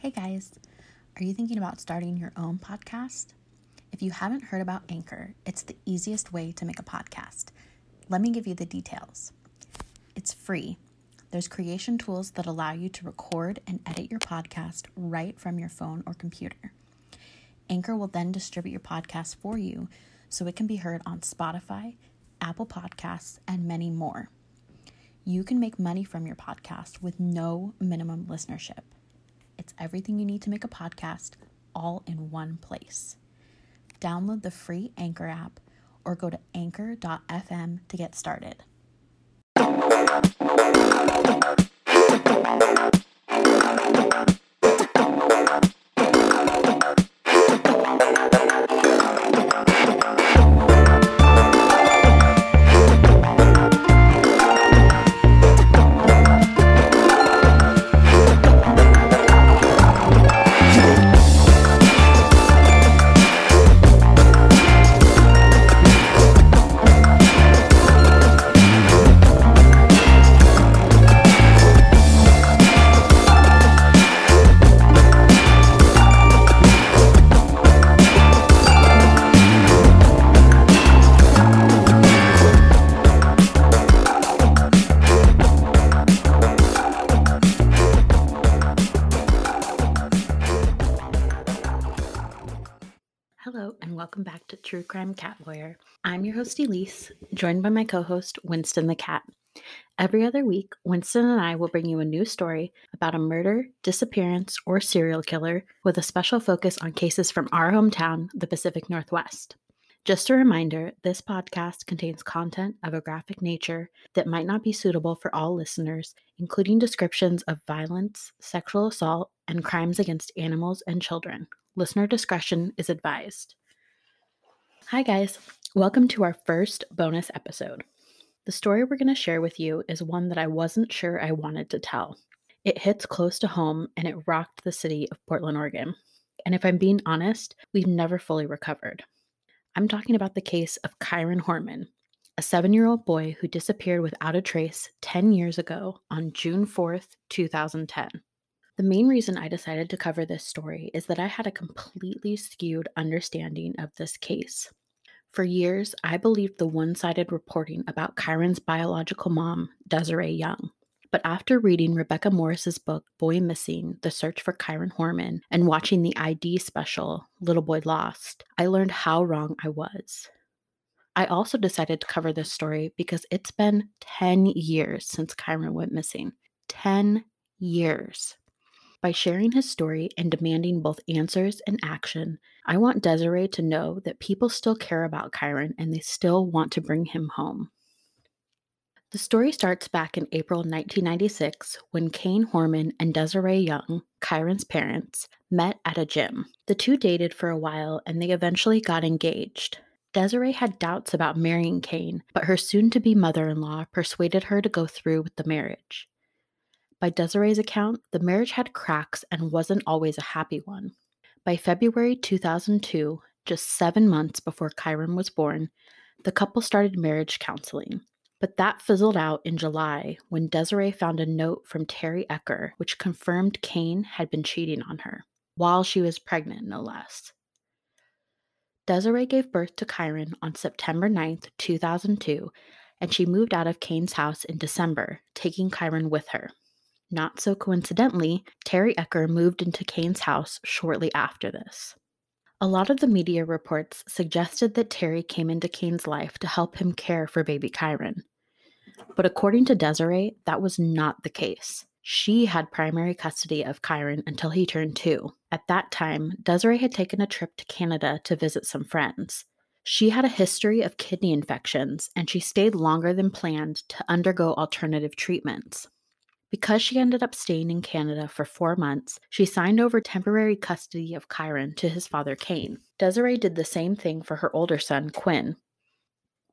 Hey guys, are you thinking about starting your own podcast? If you haven't heard about Anchor, it's the easiest way to make a podcast. Let me give you the details. It's free. There's creation tools that allow you to record and edit your podcast right from your phone or computer. Anchor will then distribute your podcast for you so it can be heard on Spotify, Apple Podcasts, and many more. You can make money from your podcast with no minimum listenership. Everything you need to make a podcast all in one place. Download the free Anchor app or go to anchor.fm to get started. Crime Cat Lawyer. I'm your host, Elise, joined by my co host, Winston the Cat. Every other week, Winston and I will bring you a new story about a murder, disappearance, or serial killer with a special focus on cases from our hometown, the Pacific Northwest. Just a reminder this podcast contains content of a graphic nature that might not be suitable for all listeners, including descriptions of violence, sexual assault, and crimes against animals and children. Listener discretion is advised. Hi, guys. Welcome to our first bonus episode. The story we're going to share with you is one that I wasn't sure I wanted to tell. It hits close to home and it rocked the city of Portland, Oregon. And if I'm being honest, we've never fully recovered. I'm talking about the case of Kyron Horman, a seven year old boy who disappeared without a trace 10 years ago on June 4th, 2010. The main reason I decided to cover this story is that I had a completely skewed understanding of this case. For years, I believed the one sided reporting about Kyron's biological mom, Desiree Young. But after reading Rebecca Morris's book, Boy Missing The Search for Kyron Horman, and watching the ID special, Little Boy Lost, I learned how wrong I was. I also decided to cover this story because it's been 10 years since Kyron went missing. 10 years. By sharing his story and demanding both answers and action, I want Desiree to know that people still care about Kyron and they still want to bring him home. The story starts back in April 1996 when Kane Horman and Desiree Young, Kyron's parents, met at a gym. The two dated for a while and they eventually got engaged. Desiree had doubts about marrying Kane, but her soon to be mother in law persuaded her to go through with the marriage. By Desiree's account, the marriage had cracks and wasn't always a happy one. By February 2002, just seven months before Kyron was born, the couple started marriage counseling. But that fizzled out in July when Desiree found a note from Terry Ecker, which confirmed Kane had been cheating on her, while she was pregnant, no less. Desiree gave birth to Kyron on September 9th, 2002, and she moved out of Kane's house in December, taking Kyron with her. Not so coincidentally, Terry Ecker moved into Kane's house shortly after this. A lot of the media reports suggested that Terry came into Kane's life to help him care for baby Kyron. But according to Desiree, that was not the case. She had primary custody of Kyron until he turned two. At that time, Desiree had taken a trip to Canada to visit some friends. She had a history of kidney infections and she stayed longer than planned to undergo alternative treatments. Because she ended up staying in Canada for four months, she signed over temporary custody of Kyron to his father Kane. Desiree did the same thing for her older son, Quinn.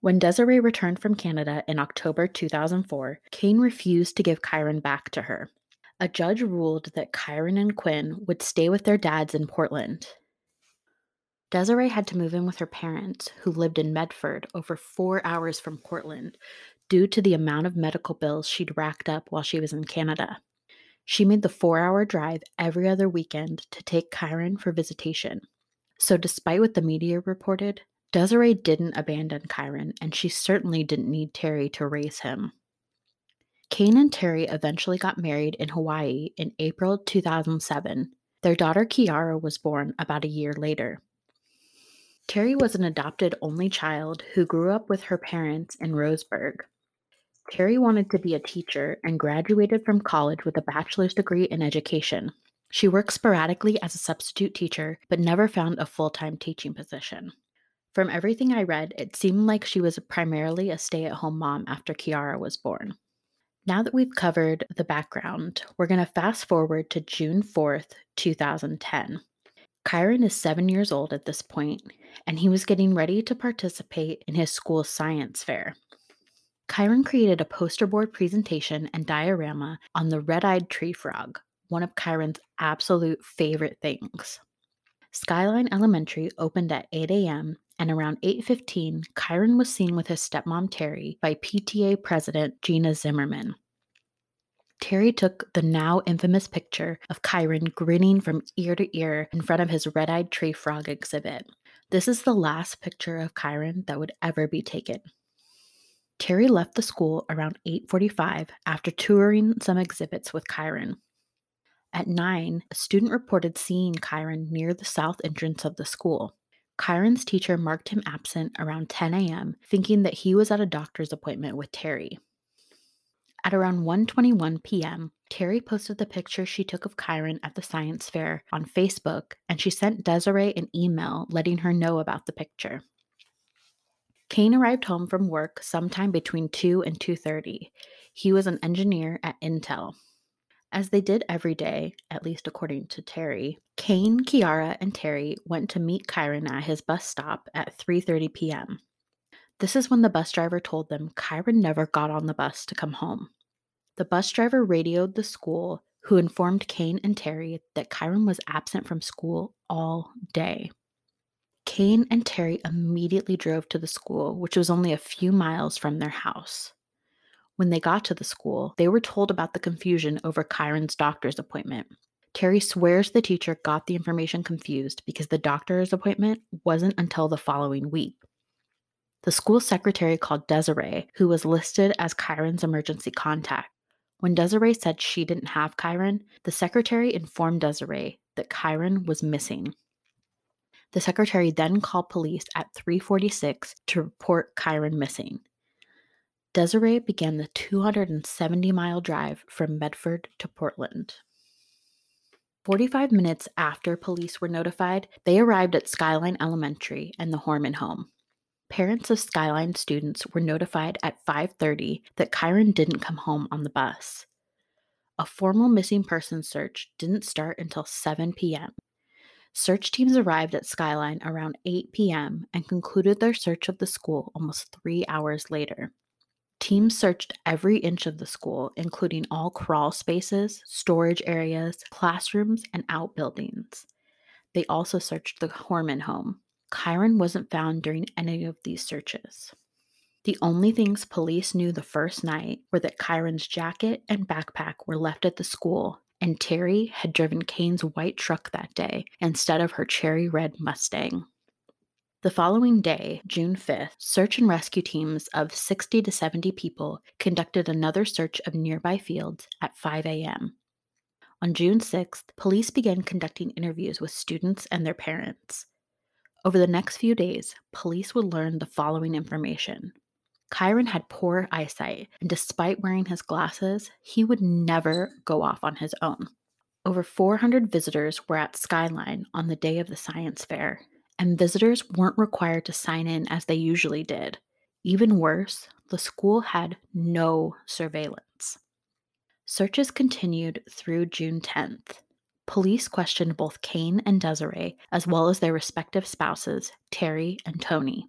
When Desiree returned from Canada in October 2004, Kane refused to give Kyron back to her. A judge ruled that Kyron and Quinn would stay with their dads in Portland. Desiree had to move in with her parents, who lived in Medford, over four hours from Portland, due to the amount of medical bills she'd racked up while she was in Canada. She made the four hour drive every other weekend to take Kyron for visitation. So, despite what the media reported, Desiree didn't abandon Kyron, and she certainly didn't need Terry to raise him. Kane and Terry eventually got married in Hawaii in April 2007. Their daughter Kiara was born about a year later. Terry was an adopted only child who grew up with her parents in Roseburg. Terry wanted to be a teacher and graduated from college with a bachelor's degree in education. She worked sporadically as a substitute teacher, but never found a full time teaching position. From everything I read, it seemed like she was primarily a stay at home mom after Kiara was born. Now that we've covered the background, we're going to fast forward to June 4th, 2010. Kyron is seven years old at this point, and he was getting ready to participate in his school science fair. Kyron created a poster board presentation and diorama on the red eyed tree frog, one of Kyron's absolute favorite things. Skyline Elementary opened at 8 a.m and around 8:15, Kyron was seen with his stepmom Terry by PTA president Gina Zimmerman. Terry took the now infamous picture of Kyron grinning from ear to ear in front of his red-eyed tree frog exhibit. This is the last picture of Kyron that would ever be taken. Terry left the school around 8:45 after touring some exhibits with Kyron. At 9, a student reported seeing Kyron near the south entrance of the school. Kyron's teacher marked him absent around 10 a.m., thinking that he was at a doctor's appointment with Terry. At around 1:21 p.m., Terry posted the picture she took of Kyron at the science fair on Facebook, and she sent Desiree an email letting her know about the picture. Kane arrived home from work sometime between 2 and 2:30. He was an engineer at Intel. As they did every day, at least according to Terry, Kane, Kiara, and Terry went to meet Kyron at his bus stop at 3:30 p.m. This is when the bus driver told them Kyron never got on the bus to come home. The bus driver radioed the school, who informed Kane and Terry that Kyron was absent from school all day. Kane and Terry immediately drove to the school, which was only a few miles from their house. When they got to the school, they were told about the confusion over Kyron's doctor's appointment. Terry swears the teacher got the information confused because the doctor's appointment wasn't until the following week. The school secretary called Desiree, who was listed as Kyron's emergency contact. When Desiree said she didn't have Kyron, the secretary informed Desiree that Kyron was missing. The secretary then called police at 346 to report Kyron missing. Desiree began the 270 mile drive from Medford to Portland. 45 minutes after police were notified, they arrived at Skyline Elementary and the Horman home. Parents of Skyline students were notified at 5:30 that Kyron didn't come home on the bus. A formal missing person search didn't start until 7 p.m. Search teams arrived at Skyline around 8 p.m. and concluded their search of the school almost 3 hours later. Teams searched every inch of the school, including all crawl spaces, storage areas, classrooms, and outbuildings. They also searched the Horman home. Kyron wasn't found during any of these searches. The only things police knew the first night were that Kyron's jacket and backpack were left at the school, and Terry had driven Kane's white truck that day instead of her cherry red Mustang. The following day, June 5th, search and rescue teams of 60 to 70 people conducted another search of nearby fields at 5 a.m. On June 6th, police began conducting interviews with students and their parents. Over the next few days, police would learn the following information. Kyron had poor eyesight, and despite wearing his glasses, he would never go off on his own. Over 400 visitors were at Skyline on the day of the science fair, and visitors weren't required to sign in as they usually did. Even worse, the school had no surveillance. Searches continued through June 10th. Police questioned both Kane and Desiree, as well as their respective spouses, Terry and Tony.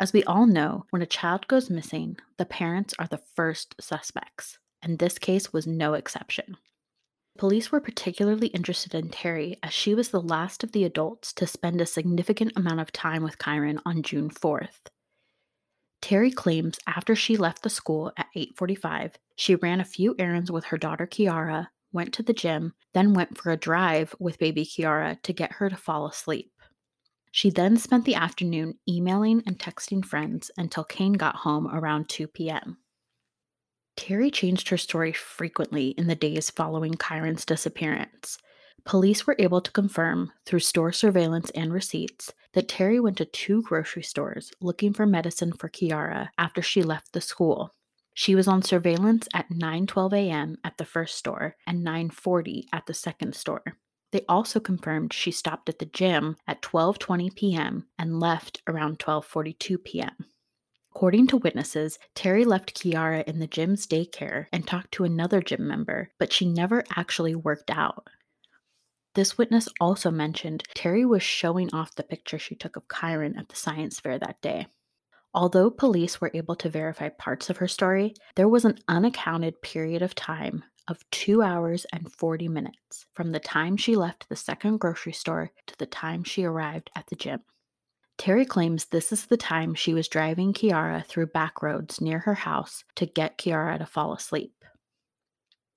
As we all know, when a child goes missing, the parents are the first suspects, and this case was no exception. Police were particularly interested in Terry as she was the last of the adults to spend a significant amount of time with Kyron on June 4th. Terry claims after she left the school at 8:45, she ran a few errands with her daughter Kiara, went to the gym, then went for a drive with baby Kiara to get her to fall asleep. She then spent the afternoon emailing and texting friends until Kane got home around 2 p.m. Terry changed her story frequently in the days following Kyron's disappearance. Police were able to confirm through store surveillance and receipts that Terry went to two grocery stores looking for medicine for Kiara after she left the school. She was on surveillance at 9:12 a.m. at the first store and 9:40 at the second store. They also confirmed she stopped at the gym at 12:20 p.m. and left around 12:42 p.m. According to witnesses, Terry left Kiara in the gym's daycare and talked to another gym member, but she never actually worked out. This witness also mentioned Terry was showing off the picture she took of Kyron at the science fair that day. Although police were able to verify parts of her story, there was an unaccounted period of time of two hours and 40 minutes from the time she left the second grocery store to the time she arrived at the gym. Terry claims this is the time she was driving Kiara through back roads near her house to get Kiara to fall asleep.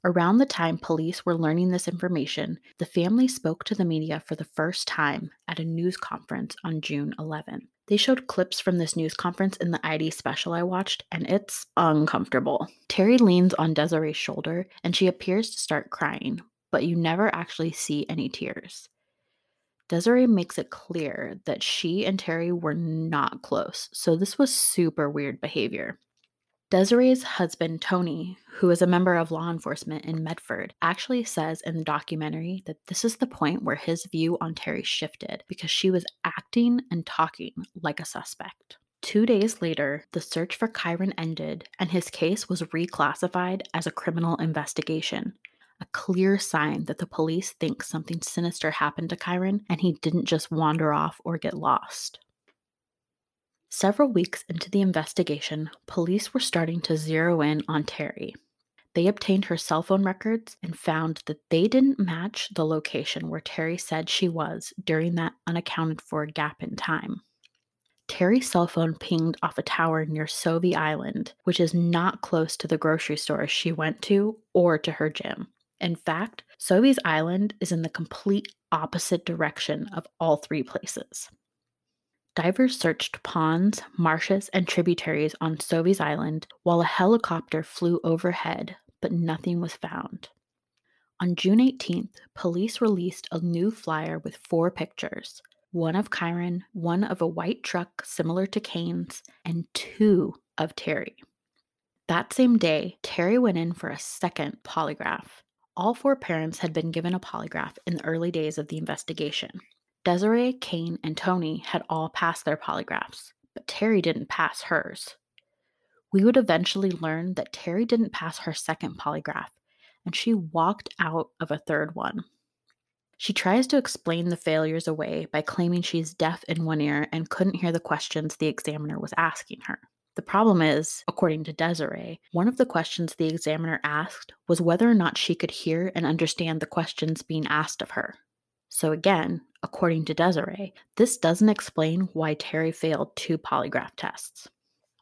Around the time police were learning this information, the family spoke to the media for the first time at a news conference on June 11. They showed clips from this news conference in the ID special I watched, and it's uncomfortable. Terry leans on Desiree's shoulder and she appears to start crying, but you never actually see any tears. Desiree makes it clear that she and Terry were not close, so this was super weird behavior. Desiree's husband, Tony, who is a member of law enforcement in Medford, actually says in the documentary that this is the point where his view on Terry shifted because she was acting and talking like a suspect. Two days later, the search for Kyron ended and his case was reclassified as a criminal investigation. A clear sign that the police think something sinister happened to Kyron and he didn't just wander off or get lost. Several weeks into the investigation, police were starting to zero in on Terry. They obtained her cell phone records and found that they didn't match the location where Terry said she was during that unaccounted for gap in time. Terry's cell phone pinged off a tower near Sauvie Island, which is not close to the grocery store she went to or to her gym. In fact, Sauvie's Island is in the complete opposite direction of all three places. Divers searched ponds, marshes, and tributaries on Sauvie's Island while a helicopter flew overhead, but nothing was found. On June 18th, police released a new flyer with four pictures one of Kyron, one of a white truck similar to Kane's, and two of Terry. That same day, Terry went in for a second polygraph. All four parents had been given a polygraph in the early days of the investigation. Desiree, Kane, and Tony had all passed their polygraphs, but Terry didn't pass hers. We would eventually learn that Terry didn't pass her second polygraph, and she walked out of a third one. She tries to explain the failures away by claiming she's deaf in one ear and couldn't hear the questions the examiner was asking her. The problem is, according to Desiree, one of the questions the examiner asked was whether or not she could hear and understand the questions being asked of her. So, again, according to Desiree, this doesn't explain why Terry failed two polygraph tests.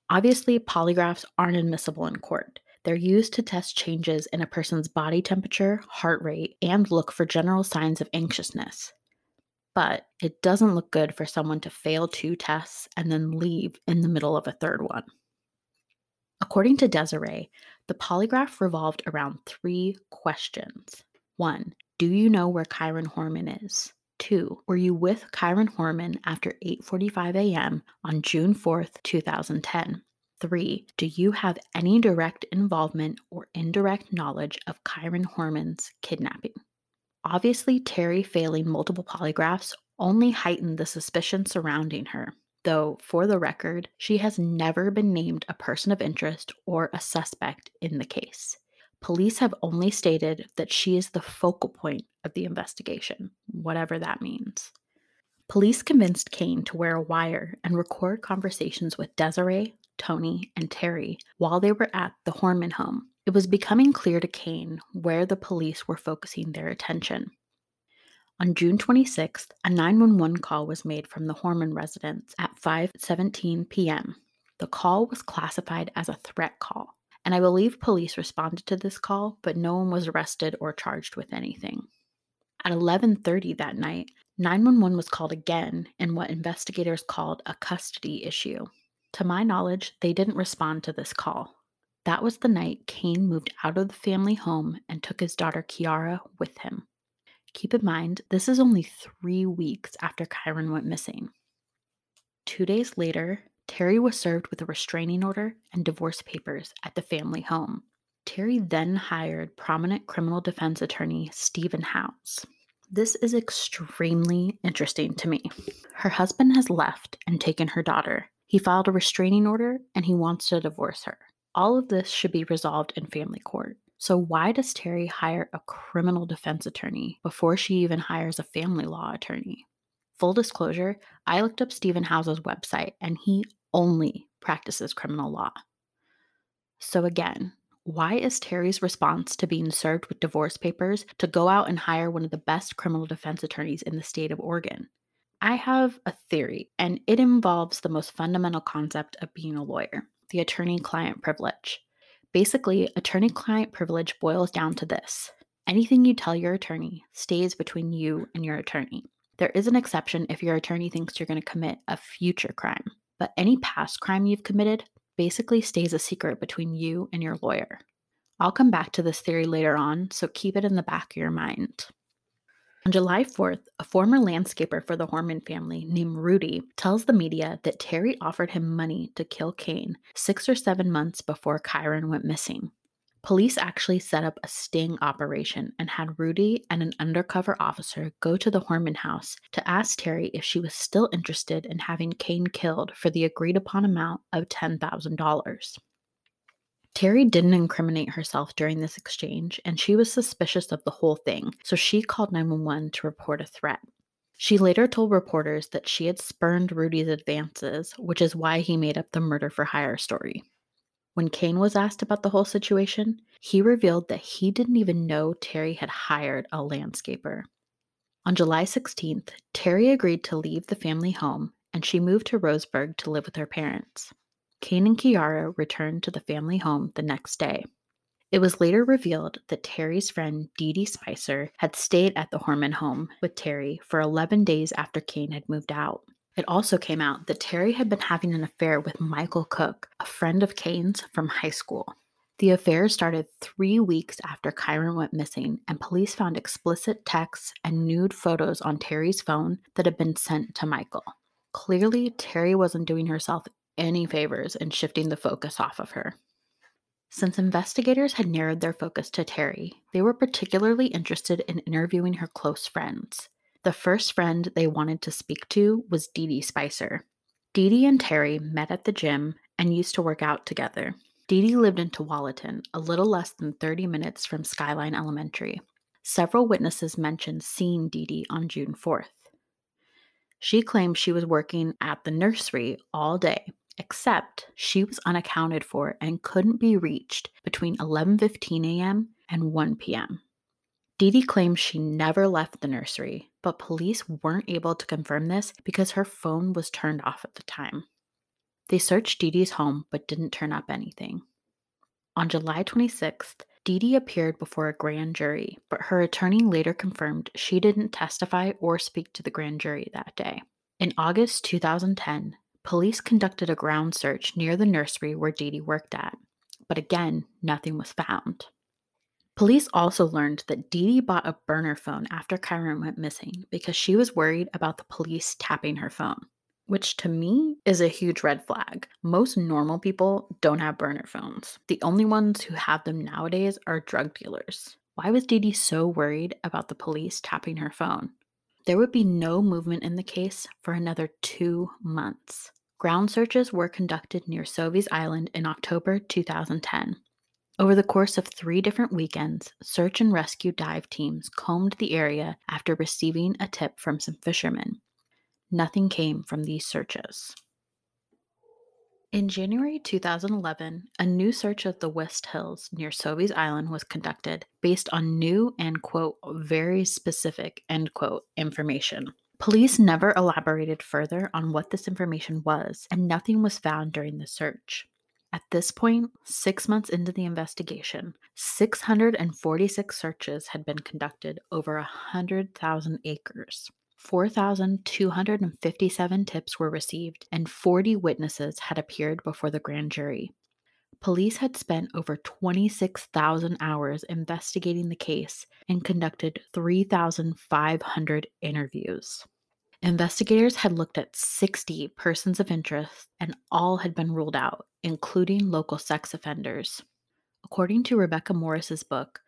Obviously, polygraphs aren't admissible in court. They're used to test changes in a person's body temperature, heart rate, and look for general signs of anxiousness. But it doesn't look good for someone to fail two tests and then leave in the middle of a third one. According to Desiree, the polygraph revolved around three questions. One, do you know where Kyron Horman is? 2. Were you with Kyron Horman after 8:45 a.m. on June 4th, 2010? 3. Do you have any direct involvement or indirect knowledge of Kyron Horman's kidnapping? Obviously, Terry failing multiple polygraphs only heightened the suspicion surrounding her, though, for the record, she has never been named a person of interest or a suspect in the case. Police have only stated that she is the focal point of the investigation, whatever that means. Police convinced Kane to wear a wire and record conversations with Desiree, Tony, and Terry while they were at the Horman home. It was becoming clear to Kane where the police were focusing their attention. On June 26th, a 911 call was made from the Horman residence at 5:17 p.m. The call was classified as a threat call and I believe police responded to this call, but no one was arrested or charged with anything. At 11:30 that night, 911 was called again in what investigators called a custody issue. To my knowledge, they didn't respond to this call. That was the night Kane moved out of the family home and took his daughter Kiara with him. Keep in mind, this is only three weeks after Kyron went missing. Two days later, Terry was served with a restraining order and divorce papers at the family home. Terry then hired prominent criminal defense attorney Stephen Houze. This is extremely interesting to me. Her husband has left and taken her daughter. He filed a restraining order and he wants to divorce her. All of this should be resolved in family court. So, why does Terry hire a criminal defense attorney before she even hires a family law attorney? Full disclosure, I looked up Stephen Houze's website and he only practices criminal law. So, again, why is Terry's response to being served with divorce papers to go out and hire one of the best criminal defense attorneys in the state of Oregon? I have a theory, and it involves the most fundamental concept of being a lawyer the attorney client privilege. Basically, attorney client privilege boils down to this anything you tell your attorney stays between you and your attorney. There is an exception if your attorney thinks you're going to commit a future crime, but any past crime you've committed basically stays a secret between you and your lawyer. I'll come back to this theory later on, so keep it in the back of your mind. On July 4th, a former landscaper for the Horman family named Rudy tells the media that Terry offered him money to kill Kane six or seven months before Kyron went missing. Police actually set up a sting operation and had Rudy and an undercover officer go to the Horman house to ask Terry if she was still interested in having Kane killed for the agreed upon amount of $10,000. Terry didn't incriminate herself during this exchange, and she was suspicious of the whole thing, so she called 911 to report a threat. She later told reporters that she had spurned Rudy's advances, which is why he made up the murder for hire story. When Kane was asked about the whole situation, he revealed that he didn't even know Terry had hired a landscaper. On July 16th, Terry agreed to leave the family home and she moved to Roseburg to live with her parents. Kane and Kiara returned to the family home the next day. It was later revealed that Terry's friend Dee Dee Spicer had stayed at the Horman home with Terry for 11 days after Kane had moved out. It also came out that Terry had been having an affair with Michael Cook, a friend of Kane's from high school. The affair started three weeks after Kyron went missing, and police found explicit texts and nude photos on Terry's phone that had been sent to Michael. Clearly, Terry wasn't doing herself any favors in shifting the focus off of her. Since investigators had narrowed their focus to Terry, they were particularly interested in interviewing her close friends. The first friend they wanted to speak to was Dee Dee Spicer. Dee Dee and Terry met at the gym and used to work out together. Dee Dee lived in Tualatin, a little less than 30 minutes from Skyline Elementary. Several witnesses mentioned seeing Dee Dee on June 4th. She claimed she was working at the nursery all day except she was unaccounted for and couldn't be reached between 11:15 a.m. and 1 p.m. Dee Dee claims she never left the nursery, but police weren't able to confirm this because her phone was turned off at the time. They searched Dee Dee's home but didn't turn up anything. On July 26th, Dee Dee appeared before a grand jury, but her attorney later confirmed she didn't testify or speak to the grand jury that day. In August 2010, Police conducted a ground search near the nursery where Dee Dee worked at, but again, nothing was found. Police also learned that Dee Dee bought a burner phone after Kyron went missing because she was worried about the police tapping her phone, which to me is a huge red flag. Most normal people don't have burner phones. The only ones who have them nowadays are drug dealers. Why was Dee Dee so worried about the police tapping her phone? There would be no movement in the case for another two months. Ground searches were conducted near Sauvie's Island in October 2010. Over the course of three different weekends, search and rescue dive teams combed the area after receiving a tip from some fishermen. Nothing came from these searches. In January 2011, a new search of the West Hills near Sauvie's Island was conducted based on new and, quote, very specific, end quote, information. Police never elaborated further on what this information was, and nothing was found during the search. At this point, six months into the investigation, 646 searches had been conducted over 100,000 acres. 4,257 tips were received, and 40 witnesses had appeared before the grand jury. Police had spent over 26,000 hours investigating the case and conducted 3,500 interviews. Investigators had looked at 60 persons of interest, and all had been ruled out, including local sex offenders. According to Rebecca Morris's book,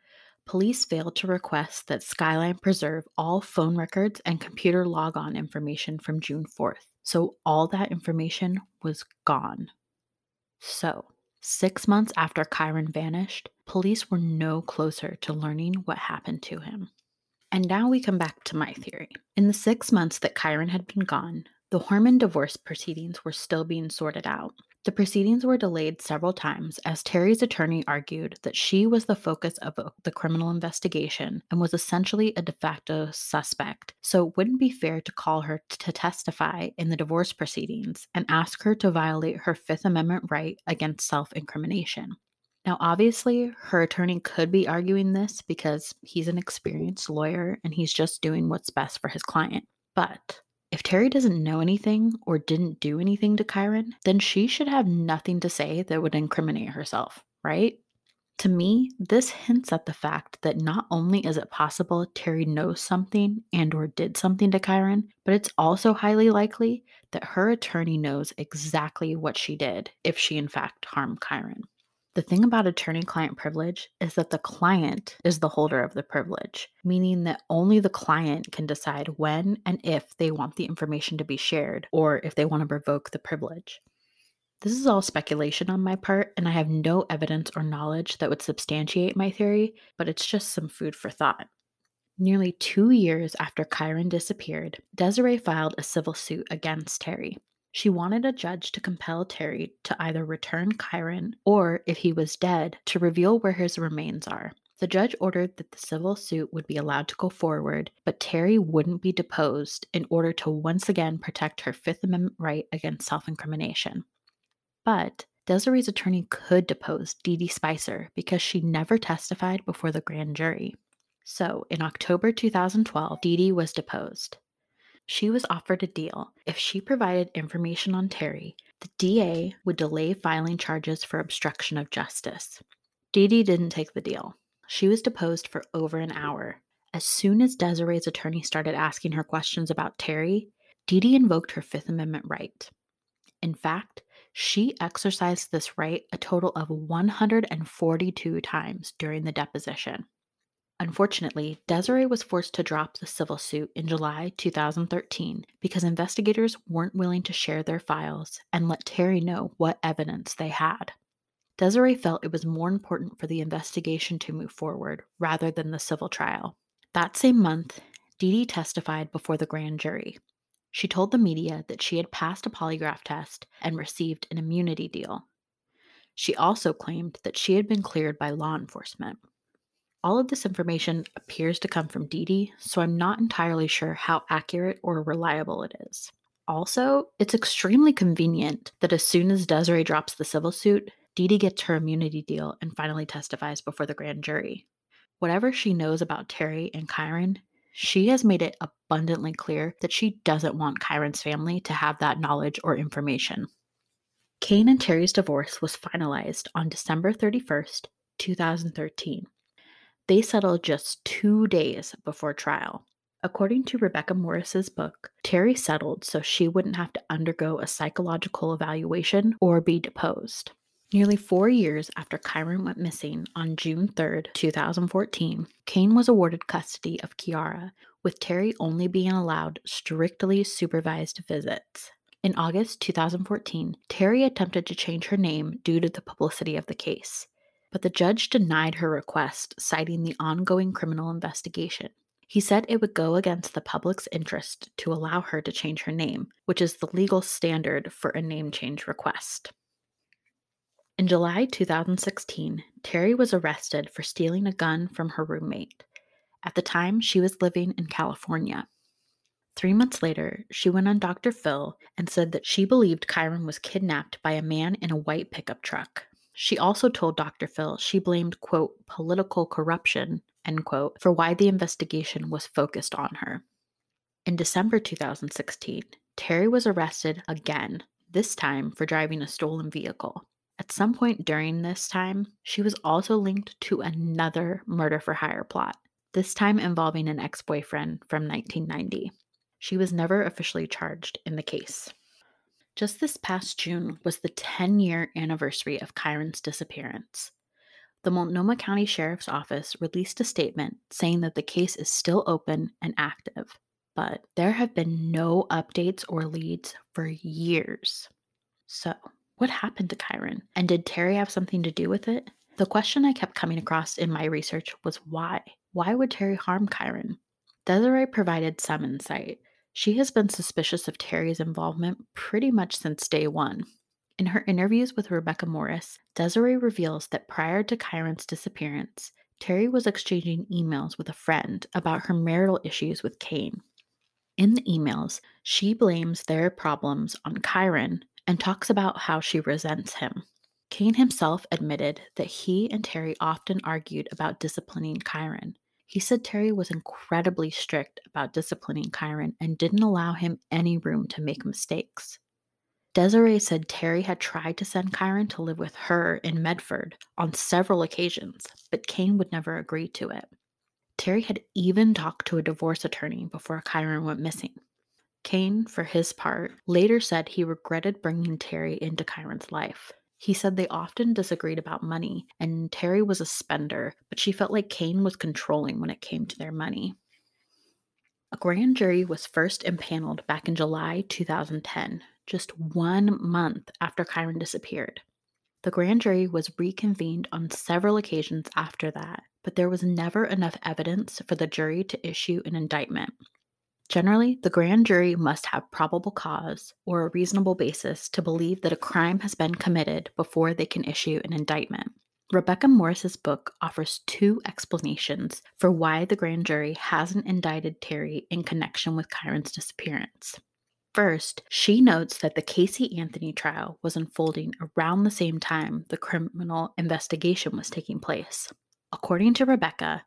police failed to request that Skyline preserve all phone records and computer logon information from June 4th, so all that information was gone. So, six months after Kyron vanished, police were no closer to learning what happened to him. And now we come back to my theory. In the six months that Kyron had been gone, the Horman divorce proceedings were still being sorted out. The proceedings were delayed several times as Terry's attorney argued that she was the focus of the criminal investigation and was essentially a de facto suspect, so it wouldn't be fair to call her to testify in the divorce proceedings and ask her to violate her Fifth Amendment right against self incrimination. Now, obviously, her attorney could be arguing this because he's an experienced lawyer and he's just doing what's best for his client. But if Terry doesn't know anything or didn't do anything to Kyron, then she should have nothing to say that would incriminate herself, right? To me, this hints at the fact that not only is it possible Terry knows something and or did something to Kyron, but it's also highly likely that her attorney knows exactly what she did if she in fact harmed Kyron. The thing about attorney client privilege is that the client is the holder of the privilege, meaning that only the client can decide when and if they want the information to be shared or if they want to revoke the privilege. This is all speculation on my part, and I have no evidence or knowledge that would substantiate my theory, but it's just some food for thought. Nearly two years after Kyron disappeared, Desiree filed a civil suit against Terry. She wanted a judge to compel Terry to either return Kyron or, if he was dead, to reveal where his remains are. The judge ordered that the civil suit would be allowed to go forward, but Terry wouldn't be deposed in order to once again protect her Fifth Amendment right against self incrimination. But Desiree's attorney could depose Dee Dee Spicer because she never testified before the grand jury. So, in October 2012, Dee Dee was deposed. She was offered a deal. If she provided information on Terry, the DA would delay filing charges for obstruction of justice. Dee Dee didn't take the deal. She was deposed for over an hour. As soon as Desiree's attorney started asking her questions about Terry, Dee Dee invoked her Fifth Amendment right. In fact, she exercised this right a total of 142 times during the deposition. Unfortunately, Desiree was forced to drop the civil suit in July 2013 because investigators weren't willing to share their files and let Terry know what evidence they had. Desiree felt it was more important for the investigation to move forward rather than the civil trial. That same month, Dee Dee testified before the grand jury. She told the media that she had passed a polygraph test and received an immunity deal. She also claimed that she had been cleared by law enforcement. All of this information appears to come from Dee, so I'm not entirely sure how accurate or reliable it is. Also, it's extremely convenient that as soon as Desiree drops the civil suit, Dee gets her immunity deal and finally testifies before the grand jury. Whatever she knows about Terry and Kyron, she has made it abundantly clear that she doesn't want Kyron's family to have that knowledge or information. Kane and Terry's divorce was finalized on December 31st, 2013. They settled just two days before trial. According to Rebecca Morris's book, Terry settled so she wouldn't have to undergo a psychological evaluation or be deposed. Nearly four years after Kyron went missing on June 3, 2014, Kane was awarded custody of Kiara, with Terry only being allowed strictly supervised visits. In August 2014, Terry attempted to change her name due to the publicity of the case but the judge denied her request, citing the ongoing criminal investigation. He said it would go against the public's interest to allow her to change her name, which is the legal standard for a name change request. In July 2016, Terry was arrested for stealing a gun from her roommate. At the time, she was living in California. Three months later, she went on Dr. Phil and said that she believed Kyron was kidnapped by a man in a white pickup truck. She also told Dr. Phil she blamed, quote, political corruption, end quote, for why the investigation was focused on her. In December 2016, Terry was arrested again, this time for driving a stolen vehicle. At some point during this time, she was also linked to another murder for hire plot, this time involving an ex boyfriend from 1990. She was never officially charged in the case. Just this past June was the 10 year anniversary of Kyron's disappearance. The Multnomah County Sheriff's Office released a statement saying that the case is still open and active, but there have been no updates or leads for years. So, what happened to Kyron? And did Terry have something to do with it? The question I kept coming across in my research was why? Why would Terry harm Kyron? Desiree provided some insight. She has been suspicious of Terry's involvement pretty much since day one. In her interviews with Rebecca Morris, Desiree reveals that prior to Kyron's disappearance, Terry was exchanging emails with a friend about her marital issues with Kane. In the emails, she blames their problems on Kyron and talks about how she resents him. Kane himself admitted that he and Terry often argued about disciplining Kyron, he said Terry was incredibly strict about disciplining Kyron and didn't allow him any room to make mistakes. Desiree said Terry had tried to send Kyron to live with her in Medford on several occasions, but Kane would never agree to it. Terry had even talked to a divorce attorney before Kyron went missing. Kane, for his part, later said he regretted bringing Terry into Kyron's life. He said they often disagreed about money, and Terry was a spender, but she felt like Kane was controlling when it came to their money. A grand jury was first impaneled back in July 2010, just one month after Kyron disappeared. The grand jury was reconvened on several occasions after that, but there was never enough evidence for the jury to issue an indictment. Generally, the grand jury must have probable cause or a reasonable basis to believe that a crime has been committed before they can issue an indictment. Rebecca Morris's book offers two explanations for why the grand jury hasn't indicted Terry in connection with Kyron's disappearance. First, she notes that the Casey Anthony trial was unfolding around the same time the criminal investigation was taking place. According to Rebecca,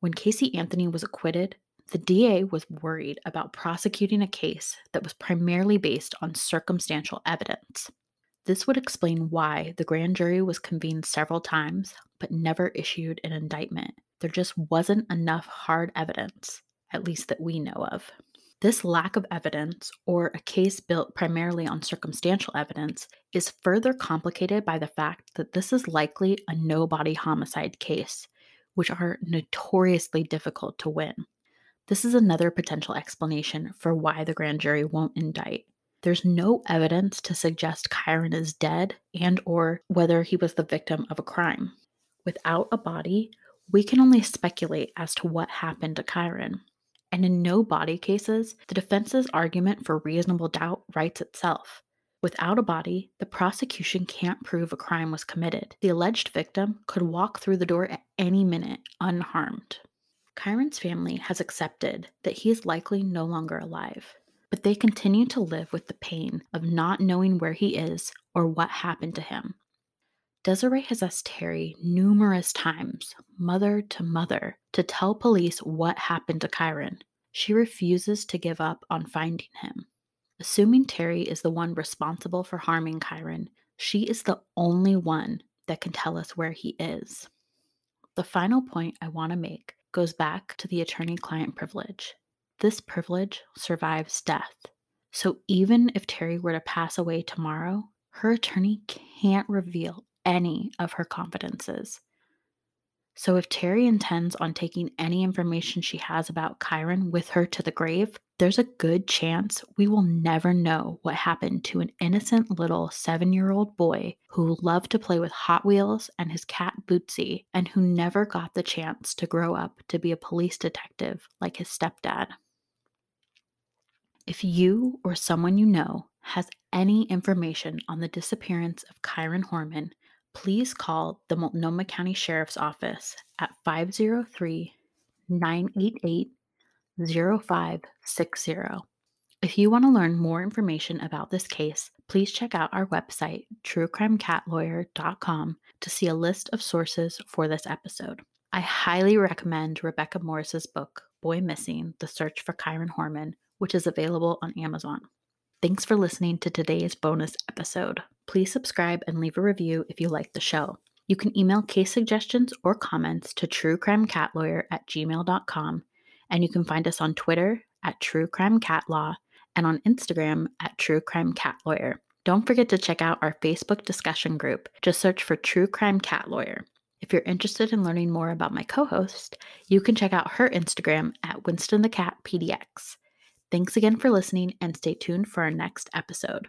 when Casey Anthony was acquitted, the DA was worried about prosecuting a case that was primarily based on circumstantial evidence. This would explain why the grand jury was convened several times but never issued an indictment. There just wasn't enough hard evidence, at least that we know of. This lack of evidence, or a case built primarily on circumstantial evidence, is further complicated by the fact that this is likely a no body homicide case, which are notoriously difficult to win. This is another potential explanation for why the grand jury won't indict. There's no evidence to suggest Kyron is dead and or whether he was the victim of a crime. Without a body, we can only speculate as to what happened to Kyron. And in no body cases, the defense's argument for reasonable doubt writes itself. Without a body, the prosecution can't prove a crime was committed. The alleged victim could walk through the door at any minute unharmed. Kyron's family has accepted that he is likely no longer alive, but they continue to live with the pain of not knowing where he is or what happened to him. Desiree has asked Terry numerous times, mother to mother, to tell police what happened to Kyron. She refuses to give up on finding him. Assuming Terry is the one responsible for harming Kyron, she is the only one that can tell us where he is. The final point I want to make goes back to the attorney client privilege. This privilege survives death. So even if Terry were to pass away tomorrow, her attorney can't reveal any of her confidences. So if Terry intends on taking any information she has about Kyron with her to the grave, there's a good chance we will never know what happened to an innocent little seven year old boy who loved to play with Hot Wheels and his cat Bootsy, and who never got the chance to grow up to be a police detective like his stepdad. If you or someone you know has any information on the disappearance of Kyron Horman, please call the Multnomah County Sheriff's Office at 503 988 0560. If you want to learn more information about this case, please check out our website, truecrimecatLawyer.com, to see a list of sources for this episode. I highly recommend Rebecca Morris's book, Boy Missing The Search for Kyron Horman, which is available on Amazon. Thanks for listening to today's bonus episode. Please subscribe and leave a review if you like the show. You can email case suggestions or comments to truecrimecatLawyer at gmail.com, and you can find us on Twitter at True Crime Cat Law and on Instagram at True Crime Cat Lawyer. Don't forget to check out our Facebook discussion group. Just search for True Crime Cat Lawyer. If you're interested in learning more about my co host, you can check out her Instagram at Winston the Cat PDX. Thanks again for listening and stay tuned for our next episode.